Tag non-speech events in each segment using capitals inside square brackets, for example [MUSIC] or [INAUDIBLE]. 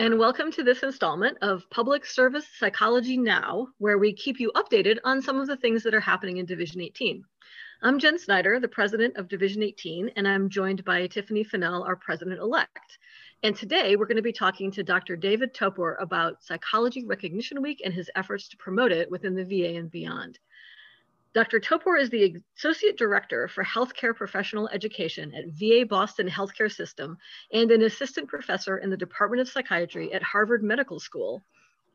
and welcome to this installment of Public Service Psychology Now, where we keep you updated on some of the things that are happening in Division 18. I'm Jen Snyder, the president of Division 18, and I'm joined by Tiffany Fennell, our president-elect. And today we're going to be talking to Dr. David Topor about Psychology Recognition Week and his efforts to promote it within the VA and beyond. Dr. Topor is the Associate Director for Healthcare Professional Education at VA Boston Healthcare System and an Assistant Professor in the Department of Psychiatry at Harvard Medical School,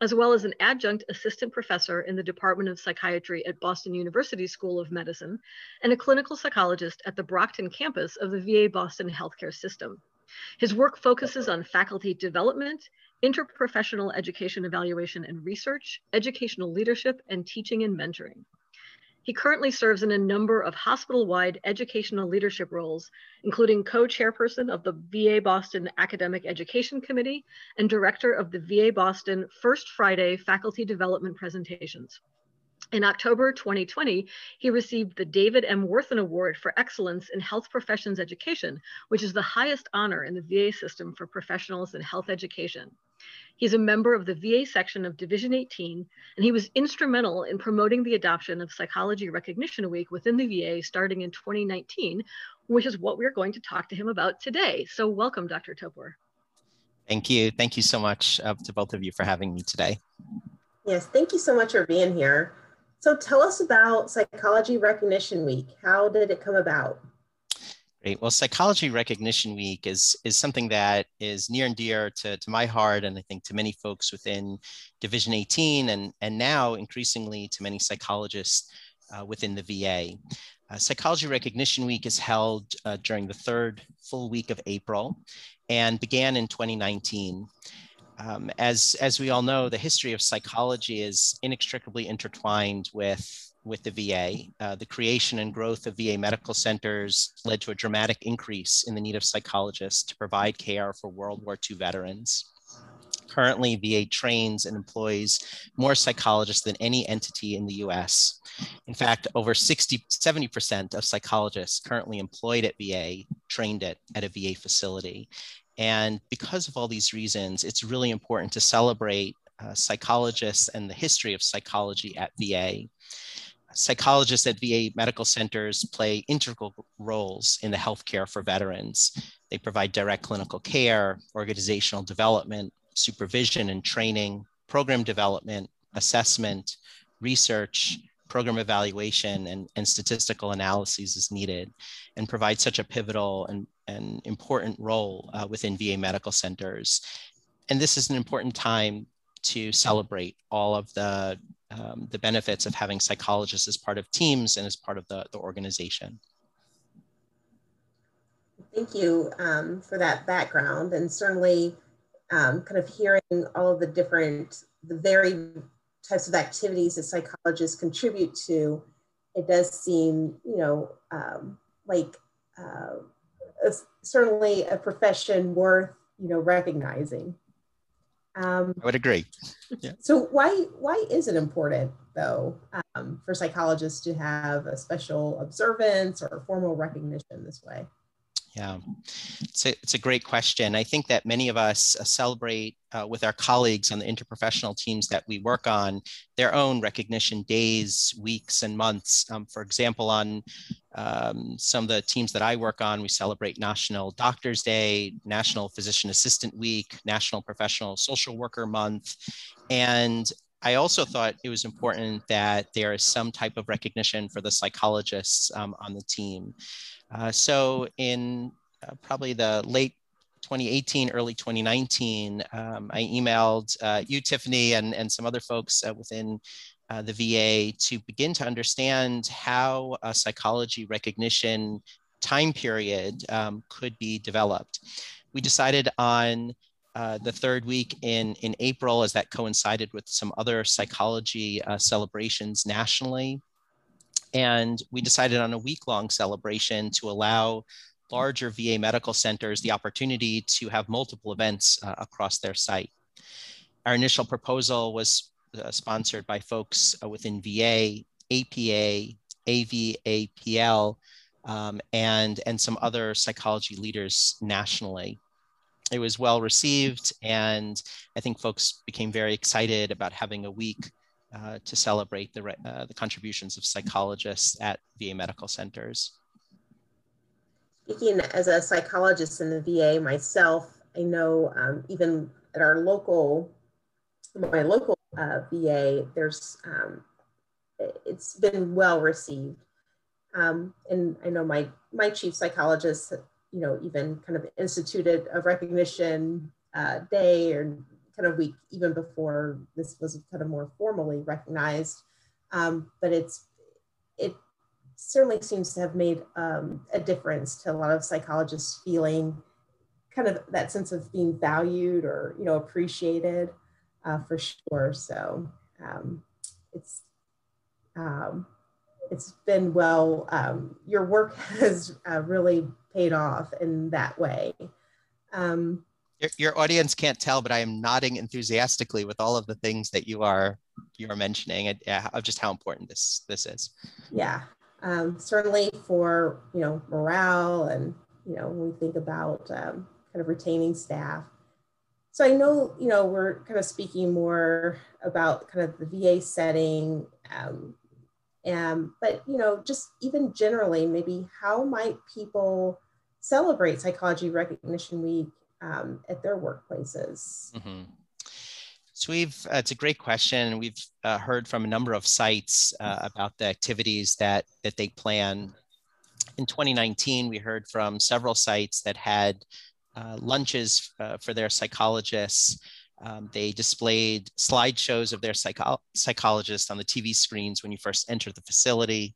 as well as an Adjunct Assistant Professor in the Department of Psychiatry at Boston University School of Medicine and a clinical psychologist at the Brockton campus of the VA Boston Healthcare System. His work focuses on faculty development, interprofessional education evaluation and research, educational leadership, and teaching and mentoring. He currently serves in a number of hospital-wide educational leadership roles, including co-chairperson of the VA Boston Academic Education Committee and director of the VA Boston First Friday Faculty Development Presentations. In October 2020, he received the David M. Worthen Award for Excellence in Health Professions Education, which is the highest honor in the VA system for professionals in health education. He's a member of the VA section of Division 18, and he was instrumental in promoting the adoption of Psychology Recognition Week within the VA starting in 2019, which is what we're going to talk to him about today. So welcome, Dr. Topor. Thank you. Thank you so much uh, to both of you for having me today. Yes, thank you so much for being here. So tell us about Psychology Recognition Week. How did it come about? Great. Well, Psychology Recognition Week is, is something that is near and dear to, to my heart, and I think to many folks within Division 18, and, and now increasingly to many psychologists uh, within the VA. Uh, Psychology Recognition Week is held uh, during the third full week of April and began in 2019. Um, as, as we all know, the history of psychology is inextricably intertwined with with the VA. Uh, the creation and growth of VA medical centers led to a dramatic increase in the need of psychologists to provide care for World War II veterans. Currently, VA trains and employs more psychologists than any entity in the US. In fact, over 60, 70% of psychologists currently employed at VA trained it at a VA facility. And because of all these reasons, it's really important to celebrate uh, psychologists and the history of psychology at VA psychologists at VA medical centers play integral roles in the healthcare for veterans. They provide direct clinical care, organizational development, supervision and training, program development, assessment, research, program evaluation, and, and statistical analyses as needed, and provide such a pivotal and, and important role uh, within VA medical centers. And this is an important time to celebrate all of the um, the benefits of having psychologists as part of teams and as part of the, the organization. Thank you um, for that background and certainly um, kind of hearing all of the different, the very types of activities that psychologists contribute to, it does seem, you know, um, like uh, a, certainly a profession worth, you know, recognizing. Um, I would agree. Yeah. So why why is it important though um, for psychologists to have a special observance or formal recognition this way? Yeah, it's a, it's a great question. I think that many of us uh, celebrate uh, with our colleagues on the interprofessional teams that we work on their own recognition days, weeks, and months. Um, for example, on um, some of the teams that I work on, we celebrate National Doctors Day, National Physician Assistant Week, National Professional Social Worker Month. And I also thought it was important that there is some type of recognition for the psychologists um, on the team. Uh, so in uh, probably the late 2018, early 2019, um, I emailed uh, you, Tiffany, and, and some other folks uh, within uh, the VA to begin to understand how a psychology recognition time period um, could be developed. We decided on uh, the third week in, in April, as that coincided with some other psychology uh, celebrations nationally. And we decided on a week long celebration to allow larger VA medical centers the opportunity to have multiple events uh, across their site. Our initial proposal was uh, sponsored by folks uh, within VA, APA, AVAPL, um, and, and some other psychology leaders nationally. It was well received, and I think folks became very excited about having a week uh, to celebrate the, uh, the contributions of psychologists at VA medical centers. Speaking as a psychologist in the VA myself, I know um, even at our local, my local uh, VA, there's um, it's been well received. Um, and I know my my chief psychologist, you know, even kind of instituted a recognition uh, day or kind of week even before this was kind of more formally recognized. Um, but it's it certainly seems to have made um, a difference to a lot of psychologists feeling kind of that sense of being valued or you know appreciated uh, for sure. So um, it's um, it's been well. Um, your work has uh, really paid off in that way. Um, your, your audience can't tell, but I am nodding enthusiastically with all of the things that you are you are mentioning of just how important this this is. Yeah, um, certainly for you know morale and you know when we think about um, kind of retaining staff. So I know you know we're kind of speaking more about kind of the VA setting, um, and but you know just even generally maybe how might people celebrate Psychology Recognition Week um, at their workplaces? Mm-hmm. So we've, uh, it's a great question. We've uh, heard from a number of sites uh, about the activities that, that they plan. In 2019, we heard from several sites that had uh, lunches uh, for their psychologists. Um, they displayed slideshows of their psycho- psychologists on the TV screens when you first enter the facility.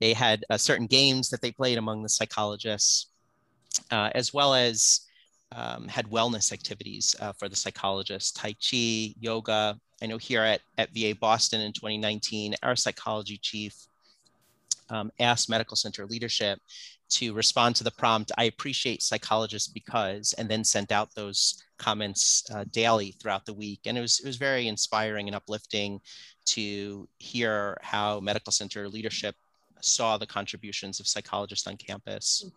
They had uh, certain games that they played among the psychologists, as well as um, had wellness activities uh, for the psychologists, Tai Chi, yoga. I know here at, at VA Boston in 2019, our psychology chief um, asked medical center leadership to respond to the prompt, I appreciate psychologists because, and then sent out those comments uh, daily throughout the week. And it was, it was very inspiring and uplifting to hear how medical center leadership saw the contributions of psychologists on campus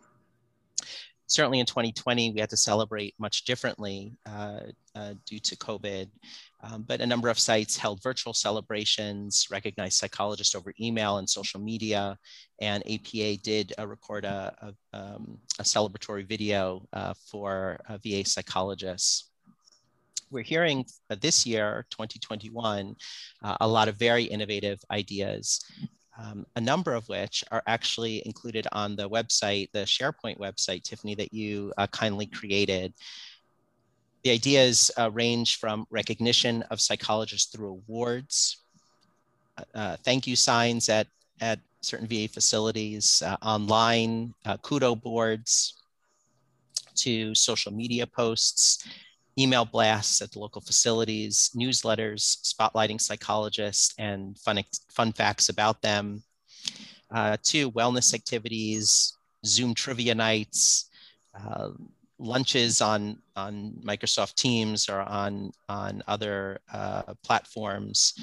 certainly in 2020, we had to celebrate much differently uh, uh, due to COVID. Um, but a number of sites held virtual celebrations, recognized psychologists over email and social media, and APA did uh, record a, a, um, a, celebratory video uh, for VA psychologists. We're hearing this year, 2021, uh, a lot of very innovative ideas um, a number of which are actually included on the website, the SharePoint website, Tiffany, that you uh, kindly created. The ideas uh, range from recognition of psychologists through awards, uh, uh thank you signs at, at certain VA facilities, uh, online uh, kudo boards, to social media posts, email blasts at the local facilities, newsletters spotlighting psychologists and fun, fun facts about them, uh, to wellness activities, Zoom trivia nights, uh, lunches on, on Microsoft Teams or on, on other uh, platforms.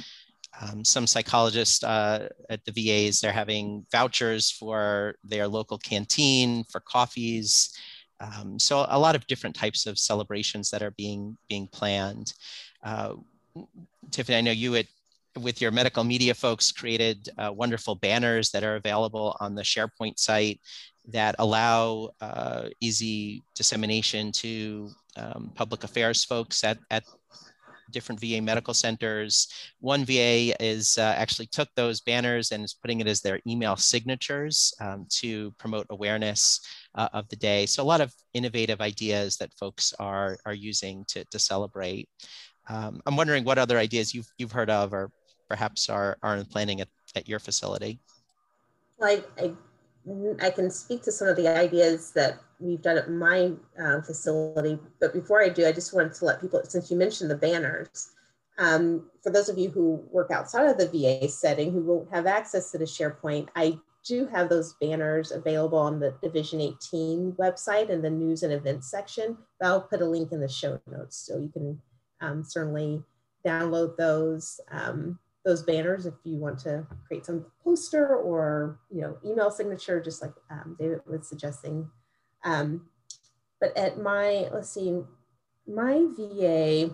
Um, some psychologists uh, at the VAs, they're having vouchers for their local canteen, for coffees, um, so a lot of different types of celebrations that are being being planned. Uh, Tiffany, I know you with your medical media folks, created uh, wonderful banners that are available on the SharePoint site that allow uh, easy dissemination to um, public affairs folks at, at different VA medical centers. One VA is uh, actually took those banners and is putting it as their email signatures um, to promote awareness uh, of the day. So a lot of innovative ideas that folks are, are using to, to celebrate. Um, I'm wondering what other ideas you've, you've heard of or perhaps are, are in planning at, at your facility. I, I, I can speak to some of the ideas that we've done it at my uh, facility, but before I do, I just wanted to let people, since you mentioned the banners, um, for those of you who work outside of the VA setting who won't have access to the SharePoint, I do have those banners available on the Division 18 website in the news and events section. But I'll put a link in the show notes so you can um, certainly download those um, those banners if you want to create some poster or you know email signature, just like um, David was suggesting. Um, but at my, let's see, my VA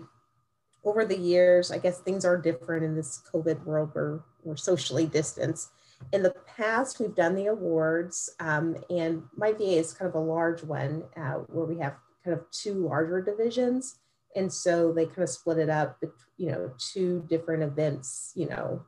over the years, I guess things are different in this COVID world where we're socially distanced. In the past, we've done the awards, um, and my VA is kind of a large one uh, where we have kind of two larger divisions. And so they kind of split it up, you know, two different events, you know,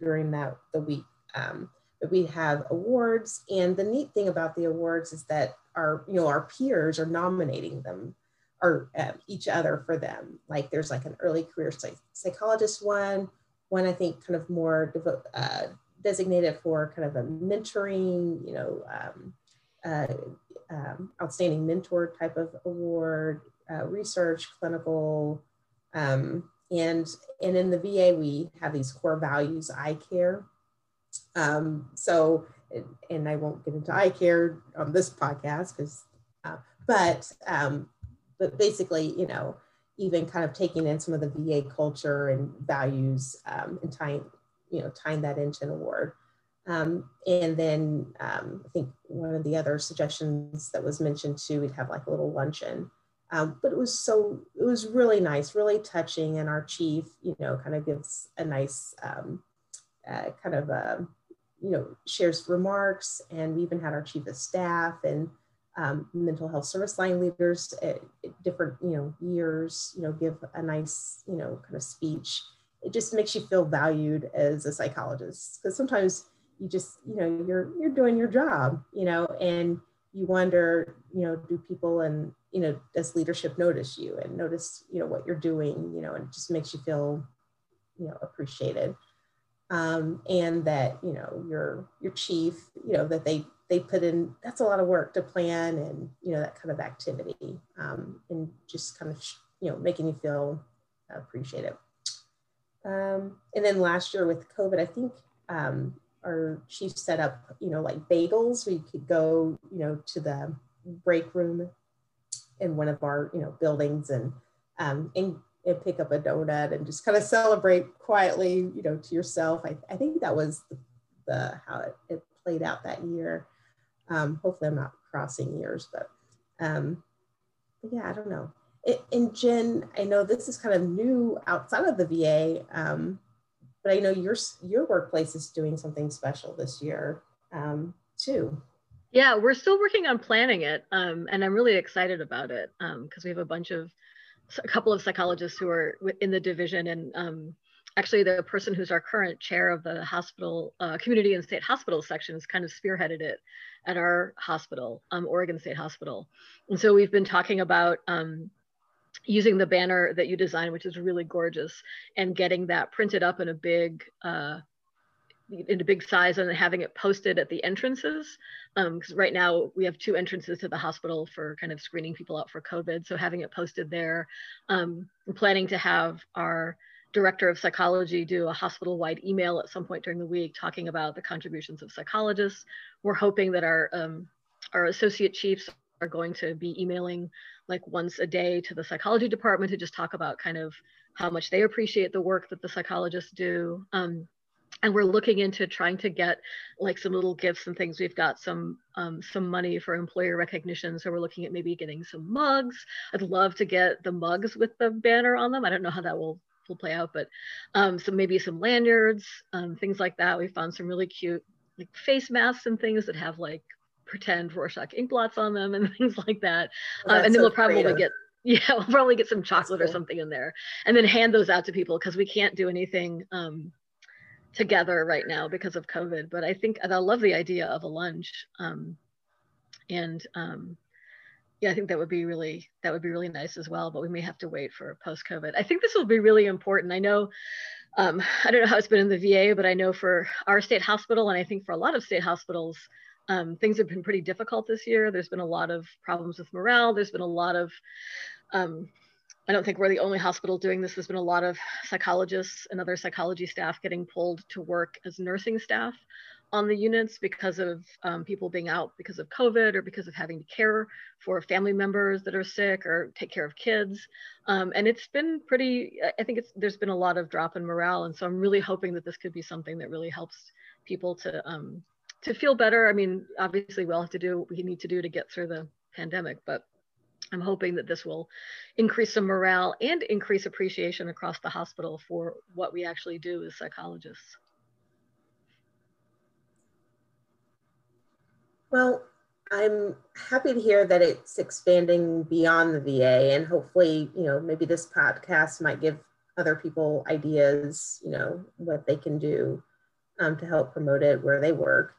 during that the week. Um, but we have awards, and the neat thing about the awards is that our, you know, our peers are nominating them or uh, each other for them. Like there's like an early career psych- psychologist one, one I think kind of more devo- uh, designated for kind of a mentoring, you know, um, uh, um, outstanding mentor type of award, uh, research, clinical, um, and and in the VA we have these core values. I care. Um, so, and I won't get into I care on this podcast because, uh, but um, but basically, you know, even kind of taking in some of the VA culture and values um, and tying, you know, tying that into an award. Um, and then um, I think one of the other suggestions that was mentioned too, we'd have like a little luncheon. Um, but it was so, it was really nice, really touching. And our chief, you know, kind of gives a nice um, uh, kind of, uh, you know, shares remarks. And we even had our chief of staff and um, mental health service line leaders at, different you know years you know give a nice you know kind of speech it just makes you feel valued as a psychologist because sometimes you just you know you're you're doing your job you know and you wonder you know do people and you know does leadership notice you and notice you know what you're doing you know and it just makes you feel you know appreciated um, and that you know your your chief you know that they they put in that's a lot of work to plan and you know that kind of activity um, and just kind of you know making you feel appreciated um, and then last year with covid i think um, our chief set up you know like bagels. We could go you know to the break room in one of our you know buildings and um, and, and pick up a donut and just kind of celebrate quietly you know to yourself i, I think that was the, the how it, it played out that year um, hopefully I'm not crossing years, but, um, but yeah, I don't know. It, and Jen, I know this is kind of new outside of the VA, um, but I know your your workplace is doing something special this year um, too. Yeah, we're still working on planning it, um, and I'm really excited about it because um, we have a bunch of a couple of psychologists who are in the division, and um, actually the person who's our current chair of the hospital uh, community and state hospital section has kind of spearheaded it at our hospital, um, Oregon State Hospital. And so we've been talking about um, using the banner that you designed, which is really gorgeous, and getting that printed up in a big, uh, in a big size and having it posted at the entrances. Because um, right now we have two entrances to the hospital for kind of screening people out for COVID. So having it posted there, um, we're planning to have our director of psychology do a hospital wide email at some point during the week talking about the contributions of psychologists. We're hoping that our, um, our associate chiefs are going to be emailing like once a day to the psychology department to just talk about kind of how much they appreciate the work that the psychologists do. Um, and we're looking into trying to get like some little gifts and things. We've got some um, some money for employer recognition, so we're looking at maybe getting some mugs. I'd love to get the mugs with the banner on them. I don't know how that will will play out, but um, so maybe some lanyards, um, things like that. We found some really cute like face masks and things that have like pretend Rorschach ink blots on them and [LAUGHS] things like that. Oh, um, and then so we'll probably creative. get [LAUGHS] yeah, we'll probably get some chocolate cool. or something in there, and then hand those out to people because we can't do anything um, together right now because of COVID. But I think I love the idea of a lunch, um, and um, yeah, I think that would be really that would be really nice as well. But we may have to wait for post COVID. I think this will be really important. I know um, I don't know how it's been in the VA, but I know for our state hospital, and I think for a lot of state hospitals, um, things have been pretty difficult this year. There's been a lot of problems with morale. There's been a lot of um, I don't think we're the only hospital doing this. There's been a lot of psychologists and other psychology staff getting pulled to work as nursing staff on the units because of um, people being out because of COVID or because of having to care for family members that are sick or take care of kids. Um, and it's been pretty, I think it's, there's been a lot of drop in morale. And so I'm really hoping that this could be something that really helps people to, um, to feel better. I mean, obviously we all have to do what we need to do to get through the pandemic, but I'm hoping that this will increase some morale and increase appreciation across the hospital for what we actually do as psychologists. Well, I'm happy to hear that it's expanding beyond the VA and hopefully, you know, maybe this podcast might give other people ideas, you know, what they can do um, to help promote it where they work.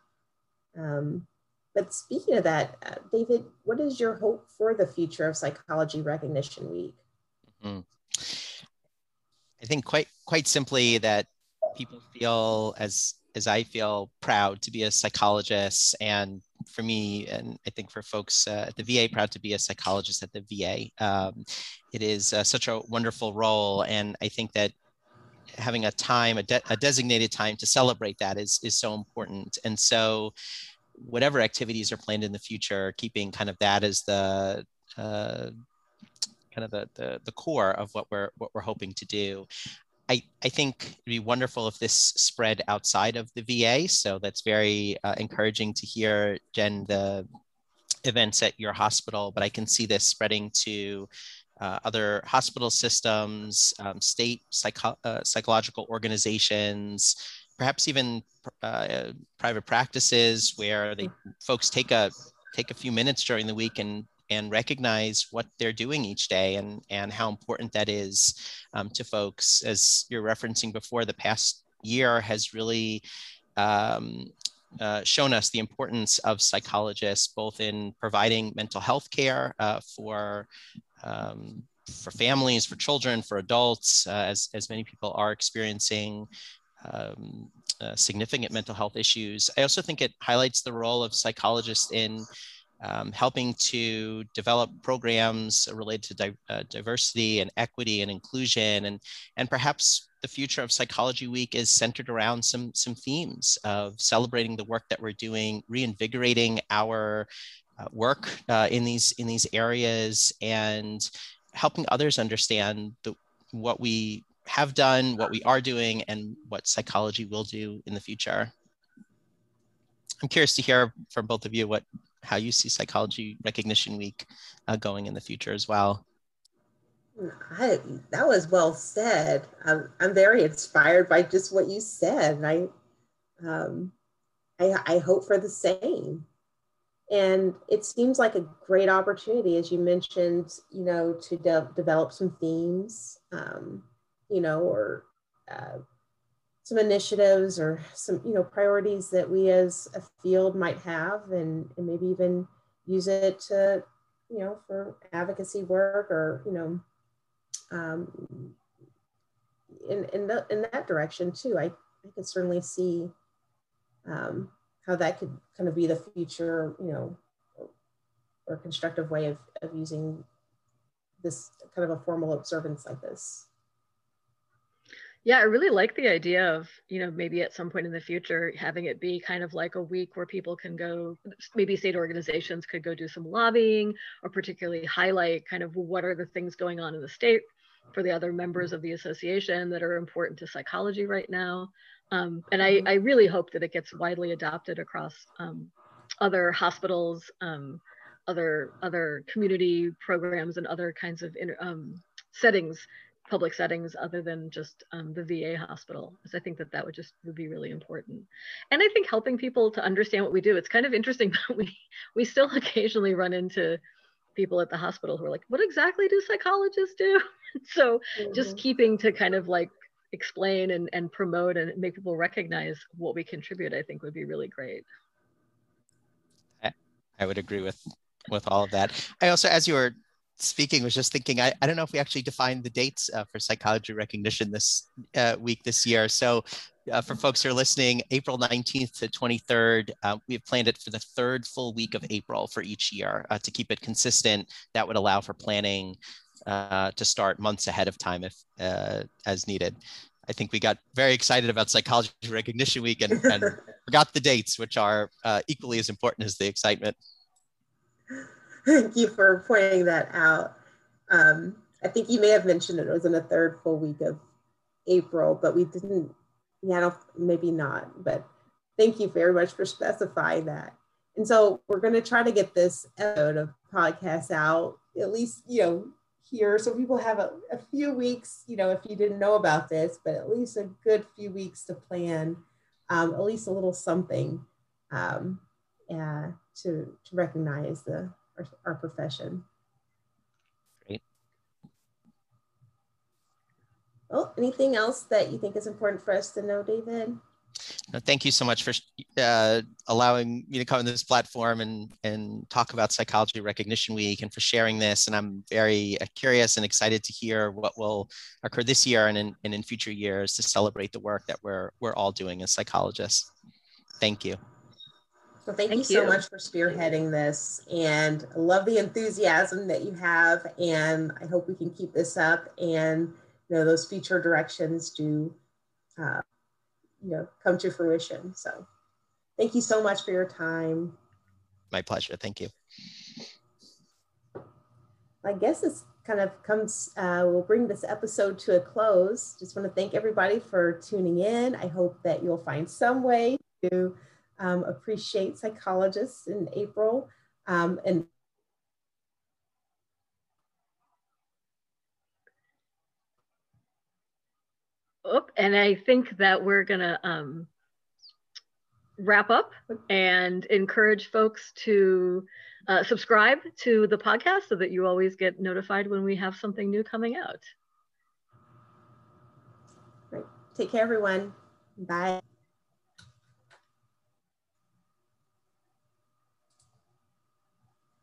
Um, but speaking of that, uh, David, what is your hope for the future of Psychology Recognition Week? Mm-hmm. I think quite quite simply that people feel as as I feel proud to be a psychologist, and for me, and I think for folks uh, at the VA, proud to be a psychologist at the VA. Um, it is uh, such a wonderful role, and I think that having a time, a, de- a, designated time to celebrate that is is so important. And so, whatever activities are planned in the future, keeping kind of that as the uh, kind of the, the the core of what we're what we're hoping to do. I, I think it'd be wonderful if this spread outside of the VA. So that's very uh, encouraging to hear, Jen, the events at your hospital, but I can see this spreading to uh, other hospital systems, um, state psycho- uh, psychological organizations, perhaps even uh, private practices where they folks take a take a few minutes during the week and and recognize what they're doing each day and, and how important that is um, to folks. As you're referencing before, the past year has really um, uh, shown us the importance of psychologists, both in providing mental health care uh, for um, for families, for children, for adults, uh, as, as many people are experiencing um, uh, significant mental health issues. I also think it highlights the role of psychologists in um, helping to develop programs related to di- uh, diversity and equity and inclusion and and perhaps the future of psychology week is centered around some some themes of celebrating the work that we're doing reinvigorating our uh, work uh, in these in these areas and helping others understand the, what we have done what we are doing and what psychology will do in the future i'm curious to hear from both of you what how you see Psychology Recognition Week uh, going in the future as well. I, that was well said. I'm, I'm very inspired by just what you said. I, um, I, I hope for the same. And it seems like a great opportunity, as you mentioned, you know, to de- develop some themes, um, you know, or uh, some initiatives or some you know priorities that we as a field might have and, and maybe even use it to you know for advocacy work or you know um, in in, the, in that direction too. I, I could certainly see um, how that could kind of be the future you know or, or constructive way of, of using this kind of a formal observance like this yeah, I really like the idea of, you know, maybe at some point in the future, having it be kind of like a week where people can go, maybe state organizations could go do some lobbying or particularly highlight kind of what are the things going on in the state for the other members of the association that are important to psychology right now. Um, and I, I, really hope that it gets widely adopted across um, other hospitals, um, other other community programs, and other kinds of um, settings public settings other than just um, the VA hospital, because I think that that would just would be really important. And I think helping people to understand what we do. It's kind of interesting, [LAUGHS] but we we still occasionally run into people at the hospital who are like, "What exactly do psychologists do?" [LAUGHS] so mm-hmm. just keeping to kind of like explain and, and promote and make people recognize what we contribute, I think would be really great. I would agree with with all of that. I also, as you were speaking was just thinking I, I don't know if we actually defined the dates uh, for psychology recognition this uh, week this year. So uh, for folks who are listening april 19th to 23rd uh, we have planned it for the third full week of april for each year uh, to keep it consistent. That would allow for planning uh, to start months ahead of time if as needed. I think we got very excited about psychology recognition week and, and [LAUGHS] forgot the dates which are equally as important as the excitement Thank you for pointing that out. Um, I think you may have mentioned it, was in the third full week of April, but we didn't, yeah, maybe not, but thank you very much for specifying that. And so we're going to try to get this episode of podcast out at least, you know, here. So people have a, a few weeks, you know, if you didn't know about this, but at least a good few weeks to plan, um, at least a little something um, uh, to, to recognize the, our, our profession. Great. Well, anything else that you think is important for us to know, David? No, thank you so much for uh, allowing me to come on this platform and, and talk about Psychology Recognition Week and for sharing this. And I'm very uh, curious and excited to hear what will occur this year and in, and in future years to celebrate the work that we're, we're all doing as psychologists. Thank you. Well, thank, thank you, you. so much for spearheading this and I love the enthusiasm that you have. And I hope we can keep this up and you know those future directions do uh, you know come to fruition. So thank you so much for your time. My pleasure. Thank you. I guess this kind of comes uh, we'll bring this episode to a close. Just want to thank everybody for tuning in. I hope that you'll find some way to um, appreciate psychologists in april um, and and I think that we're gonna um, wrap up and encourage folks to uh, subscribe to the podcast so that you always get notified when we have something new coming out. Right. Take care, everyone. Bye.